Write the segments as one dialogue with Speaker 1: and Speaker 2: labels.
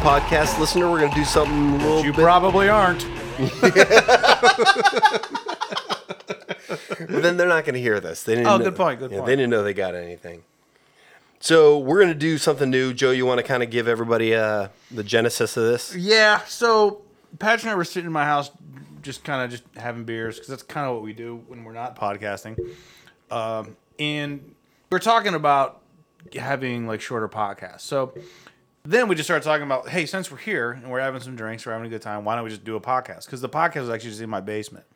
Speaker 1: podcast listener, we're going to do something a little
Speaker 2: You
Speaker 1: bit.
Speaker 2: probably aren't.
Speaker 1: but then they're not going to hear this. They didn't
Speaker 2: Oh,
Speaker 1: know-
Speaker 2: good point, good
Speaker 1: yeah,
Speaker 2: point.
Speaker 1: They didn't know they got anything. So we're going to do something new. Joe, you want to kind of give everybody uh, the genesis of this?
Speaker 2: Yeah. So Patrick and I were sitting in my house, just kind of just having beers because that's kind of what we do when we're not podcasting. Um, and we're talking about having like shorter podcasts. So then we just started talking about, hey, since we're here and we're having some drinks, we're having a good time, why don't we just do a podcast? Because the podcast is actually just in my basement,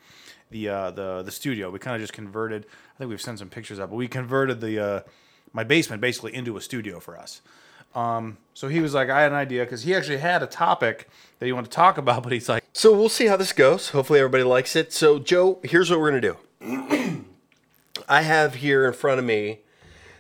Speaker 2: the uh, the the studio. We kind of just converted. I think we've sent some pictures up, but we converted the uh, my basement basically into a studio for us. Um, so he was like, I had an idea because he actually had a topic that he wanted to talk about, but he's like,
Speaker 1: So we'll see how this goes. Hopefully everybody likes it. So Joe, here's what we're going to do. I have here in front of me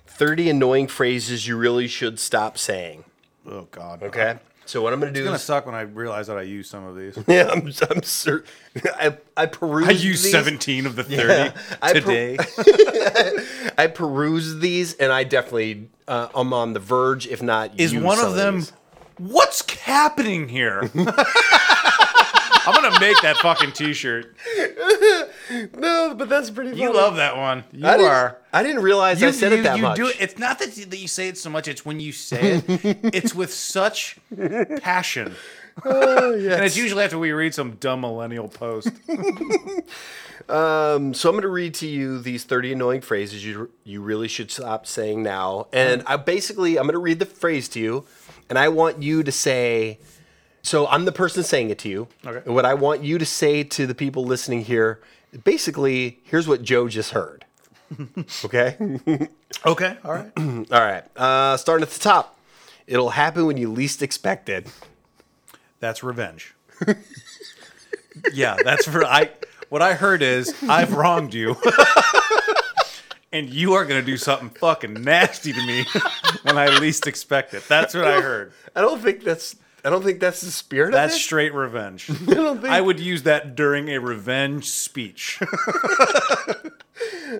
Speaker 1: 30 annoying phrases you really should stop saying.
Speaker 2: Oh god,
Speaker 1: Okay? So what I'm going to do It's
Speaker 2: gonna
Speaker 1: is
Speaker 2: suck when I realize that I use some of these.
Speaker 1: Yeah, I'm, I'm certain. I, I peruse
Speaker 2: I used
Speaker 1: these.
Speaker 2: 17 of the 30
Speaker 1: Yeah, I per-
Speaker 2: today.
Speaker 1: I peruse these, and I definitely uh, I'm on the verge, if not.
Speaker 2: Is
Speaker 1: use
Speaker 2: one
Speaker 1: some
Speaker 2: of them?
Speaker 1: these.
Speaker 2: What's happening here? I'm gonna make that fucking T-shirt.
Speaker 1: No, but that's pretty.
Speaker 2: You love that one. You
Speaker 1: I didn't,
Speaker 2: are.
Speaker 1: I didn't realize I said
Speaker 2: you,
Speaker 1: it that
Speaker 2: you
Speaker 1: much.
Speaker 2: do it. It's not that you, that you say it so much. It's when you say it. it's with such passion.
Speaker 1: Oh,
Speaker 2: And it's usually after we read some dumb millennial post.
Speaker 1: Um, so I'm going to read to you these 30 annoying phrases you you really should stop saying now. And I basically I'm going to read the phrase to you, and I want you to say. So I'm the person saying it to you.
Speaker 2: Okay.
Speaker 1: And what I want you to say to the people listening here, basically, here's what Joe just heard. okay.
Speaker 2: Okay. All right.
Speaker 1: All right. Uh, starting at the top. It'll happen when you least expect it.
Speaker 2: That's revenge. yeah, that's for I. What I heard is I've wronged you, and you are gonna do something fucking nasty to me when I least expect it. That's what I heard.
Speaker 1: I don't think that's. I don't think that's the spirit
Speaker 2: That's
Speaker 1: of it.
Speaker 2: That's straight revenge.
Speaker 1: I don't think-
Speaker 2: I would use that during a revenge speech.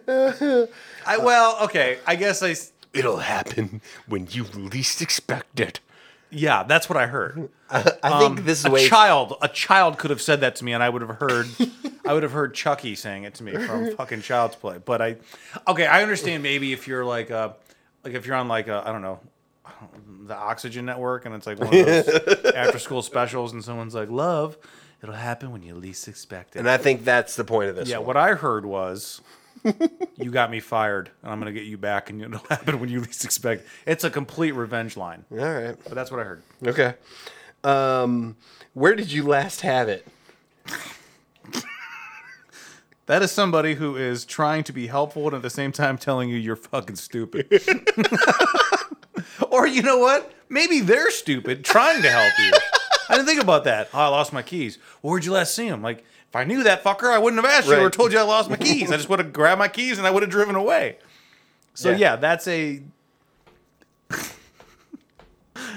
Speaker 2: I well, okay. I guess I. s-
Speaker 1: It'll happen when you least expect it.
Speaker 2: Yeah, that's what I heard.
Speaker 1: I think this is
Speaker 2: Um, a
Speaker 1: way.
Speaker 2: child, a child could have said that to me, and I would have heard, I would have heard Chucky saying it to me from fucking Child's Play. But I, okay, I understand maybe if you're like, uh, like if you're on like, I I don't know, the Oxygen Network, and it's like one of those after school specials, and someone's like, "Love, it'll happen when you least expect it."
Speaker 1: and I think that's the point of this.
Speaker 2: yeah,
Speaker 1: one.
Speaker 2: what I heard was. you got me fired, and I'm gonna get you back, and it'll happen when you least expect. it." It's a complete revenge line,
Speaker 1: All right.
Speaker 2: but that's what I heard.
Speaker 1: Okay. Um, where did you last have it?
Speaker 2: That is somebody who is trying to be helpful and at the same time telling you you're fucking stupid. Or you know what? Maybe they're stupid trying to help you. I didn't think about that. Oh, I lost my keys. Well, where'd you last see them? Like, if I knew that fucker, I wouldn't have asked you or told you I lost my keys. I just would have grabbed my keys and I would have driven away. So
Speaker 1: Yeah.
Speaker 2: yeah, that's a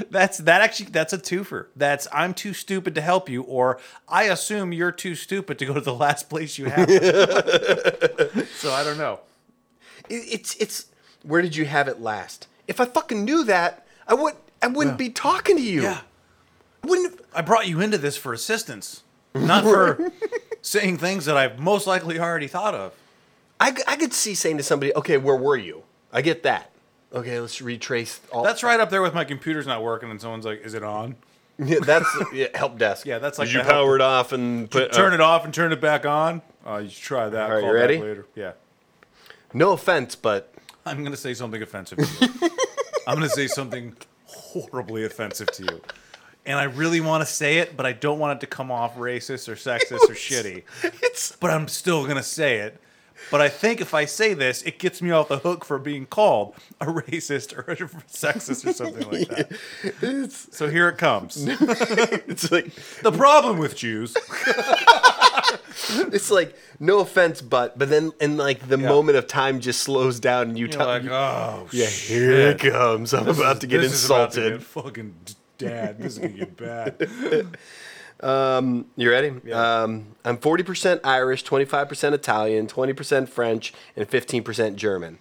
Speaker 2: that's that actually that's a twofer. That's I'm too stupid to help you, or I assume you're too stupid to go to the last place you have. so I don't know.
Speaker 1: It- It's it's. Where did you have it last? If I fucking knew that, I would. I wouldn't be talking to you.
Speaker 2: Yeah.
Speaker 1: I wouldn't.
Speaker 2: I brought you into this for assistance, not for saying things that I've most likely already thought of.
Speaker 1: I, I could see saying to somebody, "Okay, where were you?" I get that. Okay, let's retrace all.
Speaker 2: That's right up there with my computer's not working, and someone's like, "Is it on?"
Speaker 1: Yeah, that's yeah, help desk.
Speaker 2: Yeah, that's like
Speaker 1: Did you
Speaker 2: the help-
Speaker 1: power it off and put,
Speaker 2: Turn it off and turn it back on. Uh, you should try that.
Speaker 1: All right,
Speaker 2: Call
Speaker 1: you
Speaker 2: back
Speaker 1: ready?
Speaker 2: Later. Yeah.
Speaker 1: No offense, but
Speaker 2: I'm gonna say something offensive. To you. I'm gonna say something horribly offensive to you, and I really want to say it, but I don't want it to come off racist or sexist or shitty.
Speaker 1: it's
Speaker 2: But I'm still gonna say it. But I think if I say this, it gets me off the hook for being called a racist or a sexist or something like that.
Speaker 1: it's
Speaker 2: So here it comes.
Speaker 1: it's like
Speaker 2: The problem with Jews.
Speaker 1: it's like no offense, but but then in like the moment of time just slows down and you tell
Speaker 2: like, oh,
Speaker 1: yeah,
Speaker 2: shit.
Speaker 1: here it comes. I'm about to get
Speaker 2: this is about to
Speaker 1: insulted.
Speaker 2: get fucking dad. This is gonna get bad.
Speaker 1: You ready? Um, I'm 40% Irish, 25% Italian, 20% French, and 15% German.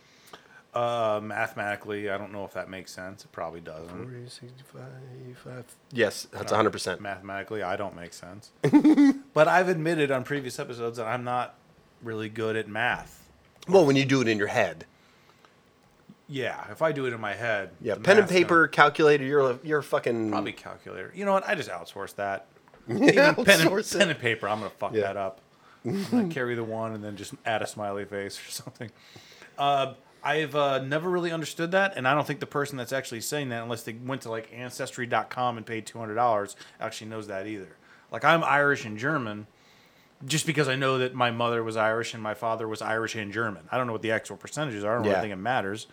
Speaker 2: Uh, mathematically, I don't know if that makes sense. It probably doesn't.
Speaker 1: 65. Yes, that's 100%.
Speaker 2: Mathematically, I don't make sense. but I've admitted on previous episodes that I'm not really good at math.
Speaker 1: Well, when you do it in your head.
Speaker 2: Yeah, if I do it in my head.
Speaker 1: Yeah,
Speaker 2: the
Speaker 1: pen and
Speaker 2: math's gonna-
Speaker 1: paper, calculator, you're a, you're a fucking.
Speaker 2: Probably calculator. You know what? I just outsource that. Even pen, and,
Speaker 1: outsource it.
Speaker 2: pen and paper, I'm gonna fuck
Speaker 1: Yeah.
Speaker 2: that up. I'm gonna carry the one and then just add a smiley face or something. Uh, I've uh, never really understood that, and I don't think the person that's actually saying that, unless they went to like Ancestry.com and paid two hundred dollars, actually knows that either. Like I'm Irish and German, just because I know that my mother was Irish and my father was Irish and German. I don't know what the actual percentages are. I don't
Speaker 1: Yeah.
Speaker 2: really think it matters.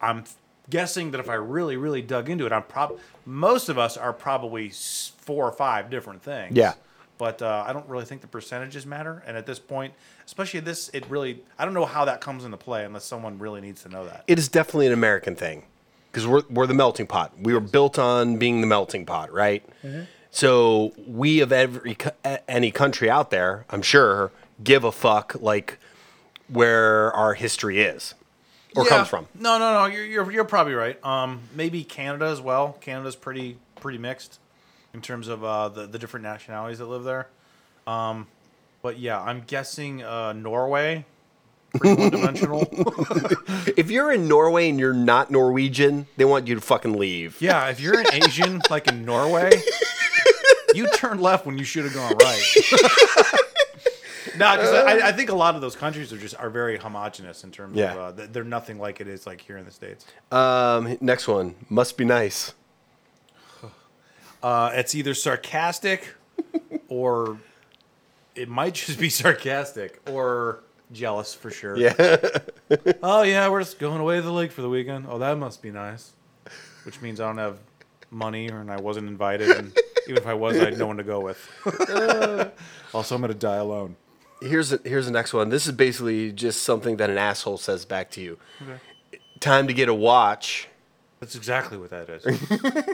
Speaker 2: I'm guessing that if I really, really dug into it, I'm prob most of us are probably four or five different things.
Speaker 1: Yeah.
Speaker 2: But uh, I don't really think the percentages matter. And at this point, especially this, it really I don't know how that comes into play unless someone really needs to know that.
Speaker 1: It is definitely an American thing because we're, we're the melting pot. We were built on being the melting pot, right? So we of every any country out there, I'm sure, give a fuck like where our history is or
Speaker 2: Yeah.
Speaker 1: comes from.
Speaker 2: No, no, no. You're, you're you're probably right. Um, maybe Canada as well. Canada's pretty pretty mixed in terms of uh, the the different nationalities that live there. Um, but yeah, I'm guessing uh, Norway. Pretty one dimensional.
Speaker 1: If you're in Norway and you're not Norwegian, they want you to fucking leave.
Speaker 2: yeah, if you're an Asian like in Norway, you turned left when you should have gone right. No, because I, I think a lot of those countries are just are very homogenous in terms
Speaker 1: Yeah.
Speaker 2: of uh, they're nothing like it is like here in the states.
Speaker 1: Um, next one must be nice.
Speaker 2: Uh, it's either sarcastic or it might just be sarcastic or jealous for sure.
Speaker 1: Yeah.
Speaker 2: Oh yeah, we're just going away to the lake for the weekend. Oh, that must be nice. Which means I don't have money and I wasn't invited and even if I was, I had no one to go with. also, I'm gonna die alone.
Speaker 1: here's a, here's the next one. This is basically just something that an asshole says back to you. Time to get a watch.
Speaker 2: That's exactly what that is.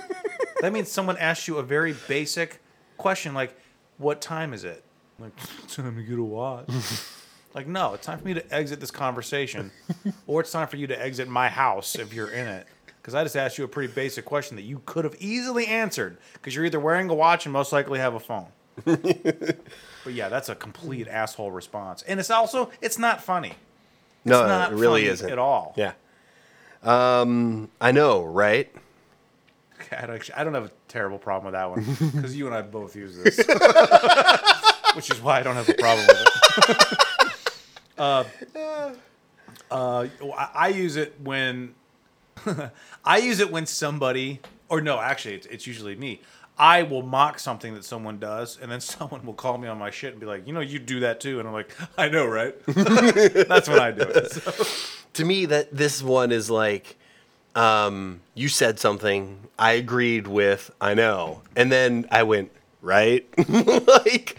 Speaker 2: that means someone asked you a very basic question like, "What time is it?" Like, it's time to get a watch. like, no, it's time for me to exit this conversation, or it's time for you to exit my house if you're in it. Because I just asked you a pretty basic question that you could have easily answered. Because you're either wearing a watch and most likely have a phone. but yeah, that's a complete asshole response, and it's also it's not funny.
Speaker 1: No,
Speaker 2: It's not
Speaker 1: it really isn't
Speaker 2: at all.
Speaker 1: Yeah. Um, I know, right?
Speaker 2: I don't, I don't have a terrible problem with that one because you and I both use this, which is why I don't have a problem with it. uh, uh, I I use it when I use it when somebody, or no, actually, it's, it's usually me. I will mock something that someone does, and then someone will call me on my shit and be like, "You know, you do that too," and I'm like, "I know, right?" That's when I do it. So-
Speaker 1: To me, that this one is like, um, you said something, I agreed with, I know, and then I went right, like,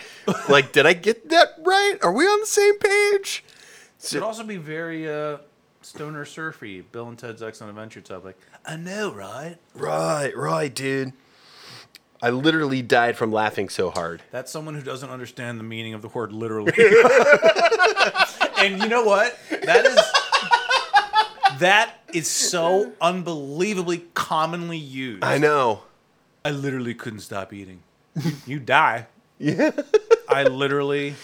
Speaker 1: like, did I get that right? Are we on the same page?
Speaker 2: It could also be very uh, stoner surfy, Bill and Ted's Excellent Adventure type. Like, I know, right?
Speaker 1: Right, right, dude. I literally died from laughing so hard.
Speaker 2: That's someone who doesn't understand the meaning of the word literally. and you know what? That is that is so unbelievably commonly used.
Speaker 1: I know.
Speaker 2: I literally couldn't stop eating. You die.
Speaker 1: Yeah.
Speaker 2: I literally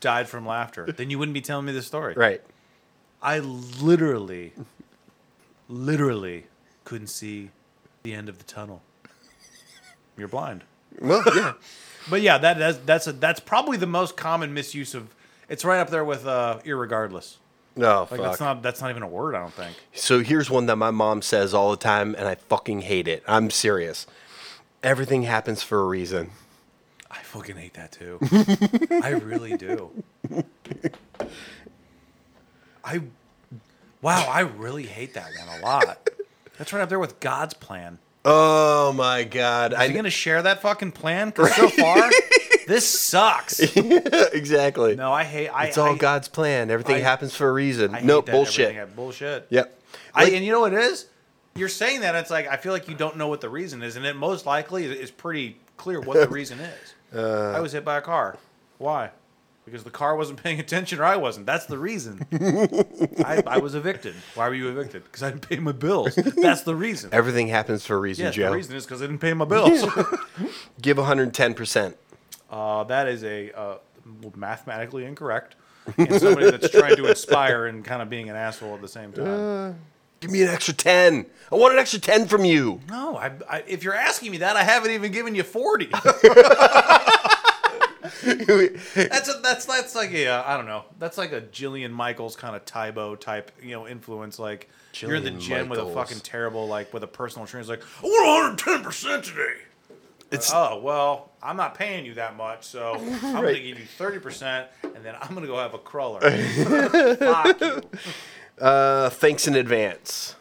Speaker 2: died from laughter. Then you wouldn't be telling me this story.
Speaker 1: Right.
Speaker 2: I literally, literally couldn't see the end of the tunnel. You're blind.
Speaker 1: Well, yeah.
Speaker 2: But yeah, that that's that's, a, that's probably the most common misuse of. It's right up there with uh, irregardless.
Speaker 1: No,
Speaker 2: Like
Speaker 1: fuck.
Speaker 2: that's not that's not even a word. I don't think.
Speaker 1: So here's one that my mom says all the time, and I fucking hate it. I'm serious. Everything happens for a reason.
Speaker 2: I fucking hate that too. I really do. I wow, I really hate that one a lot. That's right up there with God's plan.
Speaker 1: Oh my god!
Speaker 2: Are you gonna share that fucking plan? Because so far, this sucks.
Speaker 1: exactly.
Speaker 2: No, I hate. I,
Speaker 1: it's all
Speaker 2: I,
Speaker 1: God's plan. Everything
Speaker 2: I-
Speaker 1: happens for a reason.
Speaker 2: No
Speaker 1: nope, bullshit.
Speaker 2: everything- Bullshit.
Speaker 1: Yep.
Speaker 2: I, and you know what it is? You're saying that it's like I feel like you don't know what the reason is, and it most likely is pretty clear what the reason is.
Speaker 1: Uh.
Speaker 2: I was hit by a car. Why? because the car wasn't paying attention or I wasn't. That's the reason. I, I was evicted. Why were you evicted? Because I didn't pay my bills. That's the reason.
Speaker 1: Everything happens for a reason,
Speaker 2: Yes,
Speaker 1: Joe.
Speaker 2: the reason is because I didn't pay my bills.
Speaker 1: Give 110%.
Speaker 2: Uh, that is a uh, mathematically incorrect. And somebody that's trying to inspire and kind of being an asshole at the same time.
Speaker 1: Give me an extra 10. I want an extra 10 from you.
Speaker 2: No, I, I, if you're asking me that, I haven't even given you 40. that's a, that's that's like a uh, don't know. That's like a Jillian Michaels kind of Tae Bo type, you know, influence. Like you're in the
Speaker 1: Jillian
Speaker 2: gym with a fucking terrible like with a personal trainer. It's like I want 110 percent today.
Speaker 1: It's
Speaker 2: Oh well, I'm not paying you that much, so I'm gonna give you 30 percent, and then I'm gonna go have a crawler.
Speaker 1: Uh, thanks in advance.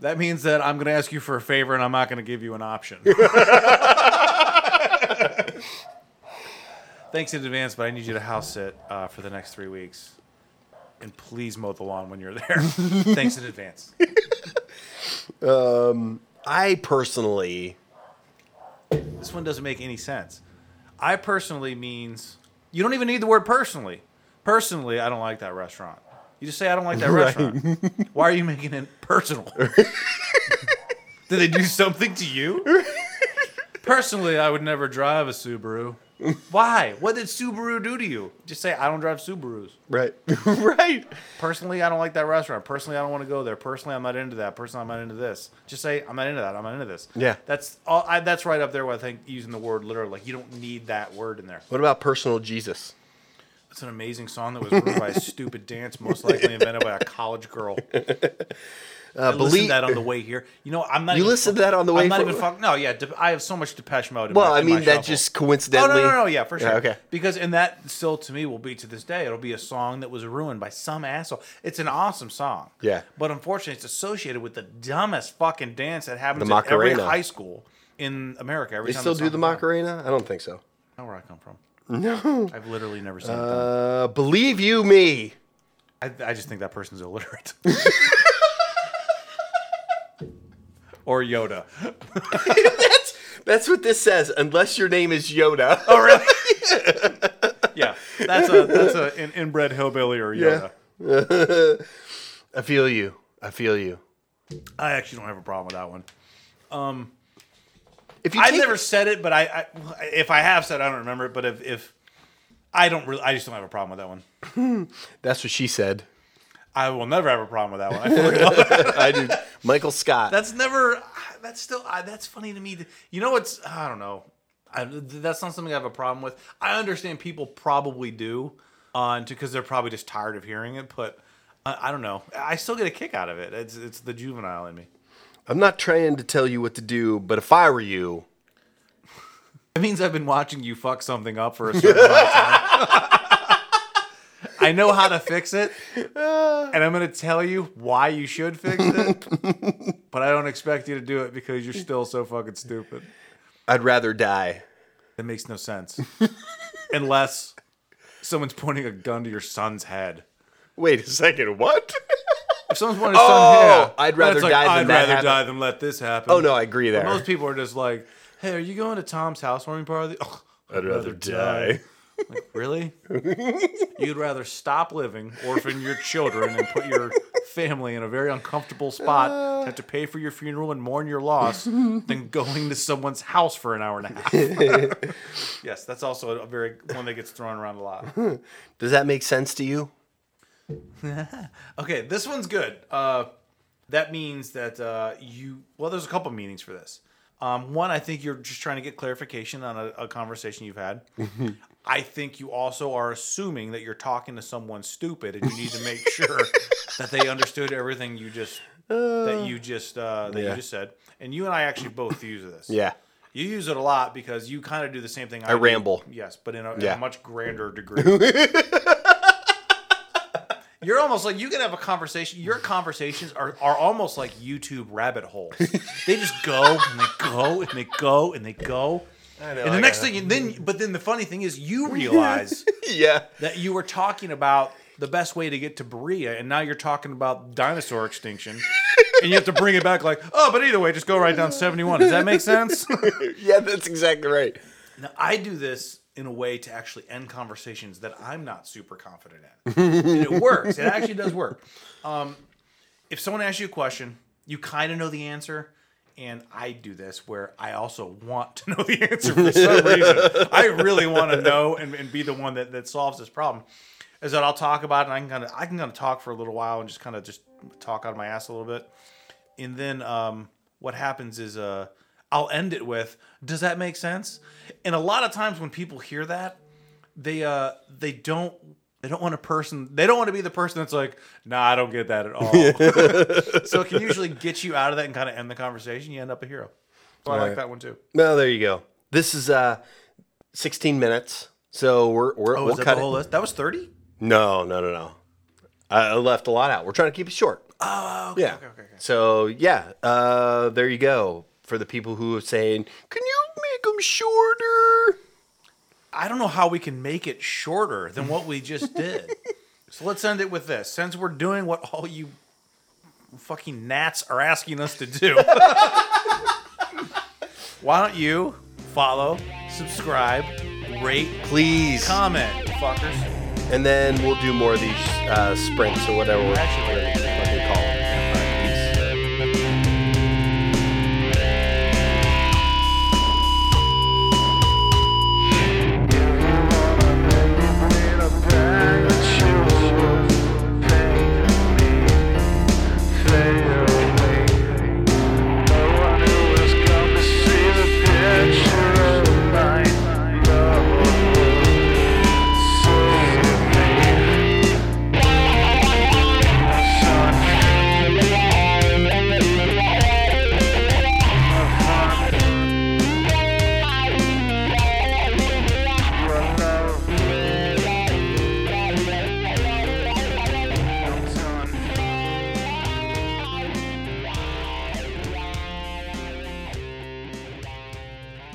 Speaker 2: That means that I'm gonna ask you for a favor, and I'm not gonna give you an option. Thanks in advance, but I need you to house sit uh, for the next three weeks, and please mow the lawn when you're there. Thanks in advance.
Speaker 1: I personally,
Speaker 2: This one doesn't make any sense. I personally means you don't even need the word personally. Personally, I don't like that restaurant. You just say I don't like that restaurant. Why are you making it personal? Did they do something to you? Personally, I would never drive a Subaru. Why? What did Subaru do to you? Just say I don't drive Subarus.
Speaker 1: right, right.
Speaker 2: Personally, I don't like that restaurant. Personally, I don't want to go there. Personally, I'm not into that. Personally, I'm not into this. Just say I'm not into that. I'm not into this.
Speaker 1: Yeah.
Speaker 2: that's all. I, that's right up there. With I think using the word literal. Like you don't need that word in there.
Speaker 1: What about personal Jesus?
Speaker 2: That's an amazing song that was written by a stupid dance, most likely invented by a college girl.
Speaker 1: Uh, believe.
Speaker 2: that on the way here. You know, I'm not.
Speaker 1: You
Speaker 2: even
Speaker 1: listened to that on the way
Speaker 2: I'm not
Speaker 1: from-
Speaker 2: even fuck. No, yeah, De- I have so much Depeche Mode. In
Speaker 1: well,
Speaker 2: my,
Speaker 1: I mean that
Speaker 2: shuffle.
Speaker 1: just
Speaker 2: Oh
Speaker 1: coincidentally.
Speaker 2: no, no, no, yeah, for sure.
Speaker 1: Yeah, okay.
Speaker 2: Because and that still to me will be to this day. It'll be a song that was ruined by some asshole. It's an awesome song.
Speaker 1: Yeah.
Speaker 2: But unfortunately, it's associated with the dumbest fucking dance that happens in every high school in America. Every
Speaker 1: They still do the. Macarena? I don't think so.
Speaker 2: Know where I come from. No, I've literally never seen it. done.
Speaker 1: Uh, believe you me.
Speaker 2: I, I just think that person's illiterate. or Yoda.
Speaker 1: that's that's what this says. Unless your name is Yoda.
Speaker 2: Oh, really? yeah, that's a that's a an inbred hillbilly or Yoda.
Speaker 1: Yeah. I feel you. I feel you.
Speaker 2: I actually don't have a problem with that one.
Speaker 1: Um, If you
Speaker 2: I've
Speaker 1: take-
Speaker 2: never said it, but I, I if I have said, it, I don't remember it. But if, if I don't really, I just don't have a problem with that one.
Speaker 1: That's what she said.
Speaker 2: I will never have a problem with that one. I
Speaker 1: I do. Michael Scott.
Speaker 2: that's never. That's still. I, that's funny to me. You know what's? I don't know. I, that's not something I have a problem with. I understand people probably do, uh, on because they're probably just tired of hearing it. But I, I don't know. I still get a kick out of it. It's it's the juvenile in me.
Speaker 1: I'm not trying to tell you what to do, but if I were you,
Speaker 2: It means I've been watching you fuck something up for a certain amount of time. I know how to fix it, and I'm going to tell you why you should fix it, but I don't expect you to do it because you're still so fucking stupid.
Speaker 1: I'd rather die.
Speaker 2: That makes no sense. Unless someone's pointing a gun to your son's head.
Speaker 1: Wait a second. What?
Speaker 2: If someone's pointing a
Speaker 1: Oh,
Speaker 2: son, yeah,
Speaker 1: I'd rather die than
Speaker 2: I'd
Speaker 1: that
Speaker 2: rather
Speaker 1: happen.
Speaker 2: die than let this happen.
Speaker 1: oh no, I agree there.
Speaker 2: Most people are just like, "Hey, are you going to Tom's housewarming party?" Oh,
Speaker 1: I'd rather die.
Speaker 2: Like, really? You'd rather stop living, orphan your children, and put your family in a very uncomfortable spot to have to pay for your funeral and mourn your loss than going to someone's house for an hour and a half. yes, that's also a very one that gets thrown around a lot.
Speaker 1: Does that make sense to you?
Speaker 2: Okay, this one's good. Uh, that means that uh, you. Well, there's a couple meanings for this. Um, one, I think you're just trying to get clarification on a, a conversation you've had. I think you also are assuming that you're talking to someone stupid, and you need to make sure that they understood everything you just that you just uh, that
Speaker 1: Yeah.
Speaker 2: you just said. And you and I actually both use this.
Speaker 1: Yeah.
Speaker 2: You use it a lot because you kind of do the same thing. I, do.
Speaker 1: ramble.
Speaker 2: Yes, but in a, in a much grander degree. You're almost like you can have a conversation. Your conversations are, are almost like YouTube rabbit holes. They just go and they go and they go and they go.
Speaker 1: I know.
Speaker 2: And the next thing, you, then but then the funny thing is, you realize
Speaker 1: Yeah.
Speaker 2: that you were talking about the best way to get to Berea, and now you're talking about dinosaur extinction, and you have to bring it back like, oh, but either way, just go right down 71. Does that make sense?
Speaker 1: yeah, that's exactly right.
Speaker 2: Now, I do this in a way to actually end conversations that I'm not super confident in. and it works. It actually does work. Um, if someone asks you a question, you kind of know the answer. And I do this where I also want to know the answer for some reason. I really want to know and, and be the one that, that solves this problem. Is that I'll talk about it and I can kind of I can kind of talk for a little while and just kind of just talk out of my ass a little bit. And then um, what happens is uh, I'll end it with, "Does that make sense?" And a lot of times when people hear that, they uh they don't they don't want a person they don't want to be the person that's like, "Nah, I don't get that at all." so it can usually get you out of that and kind of end the conversation. You end up a hero. So I like
Speaker 1: Right.
Speaker 2: that one too.
Speaker 1: No, there you go. This is uh, 16 minutes. So we're, we're
Speaker 2: Oh,
Speaker 1: we'll
Speaker 2: that
Speaker 1: cut
Speaker 2: the
Speaker 1: it.
Speaker 2: whole list? That was thirty.
Speaker 1: No, no, no, no. I I left a lot out. We're trying to keep it short.
Speaker 2: Oh, okay,
Speaker 1: Yeah.
Speaker 2: okay, okay, okay.
Speaker 1: So yeah, uh, there you go. For the people who are saying, "Can you make them shorter?"
Speaker 2: I don't know how we can make it shorter than what we just did. so let's end it with this. Since we're doing what all you fucking gnats are asking us to do, why don't you follow, subscribe, rate,
Speaker 1: Please.
Speaker 2: comment, fuckers?
Speaker 1: And then we'll do more of these uh, sprints or whatever.
Speaker 2: Actually,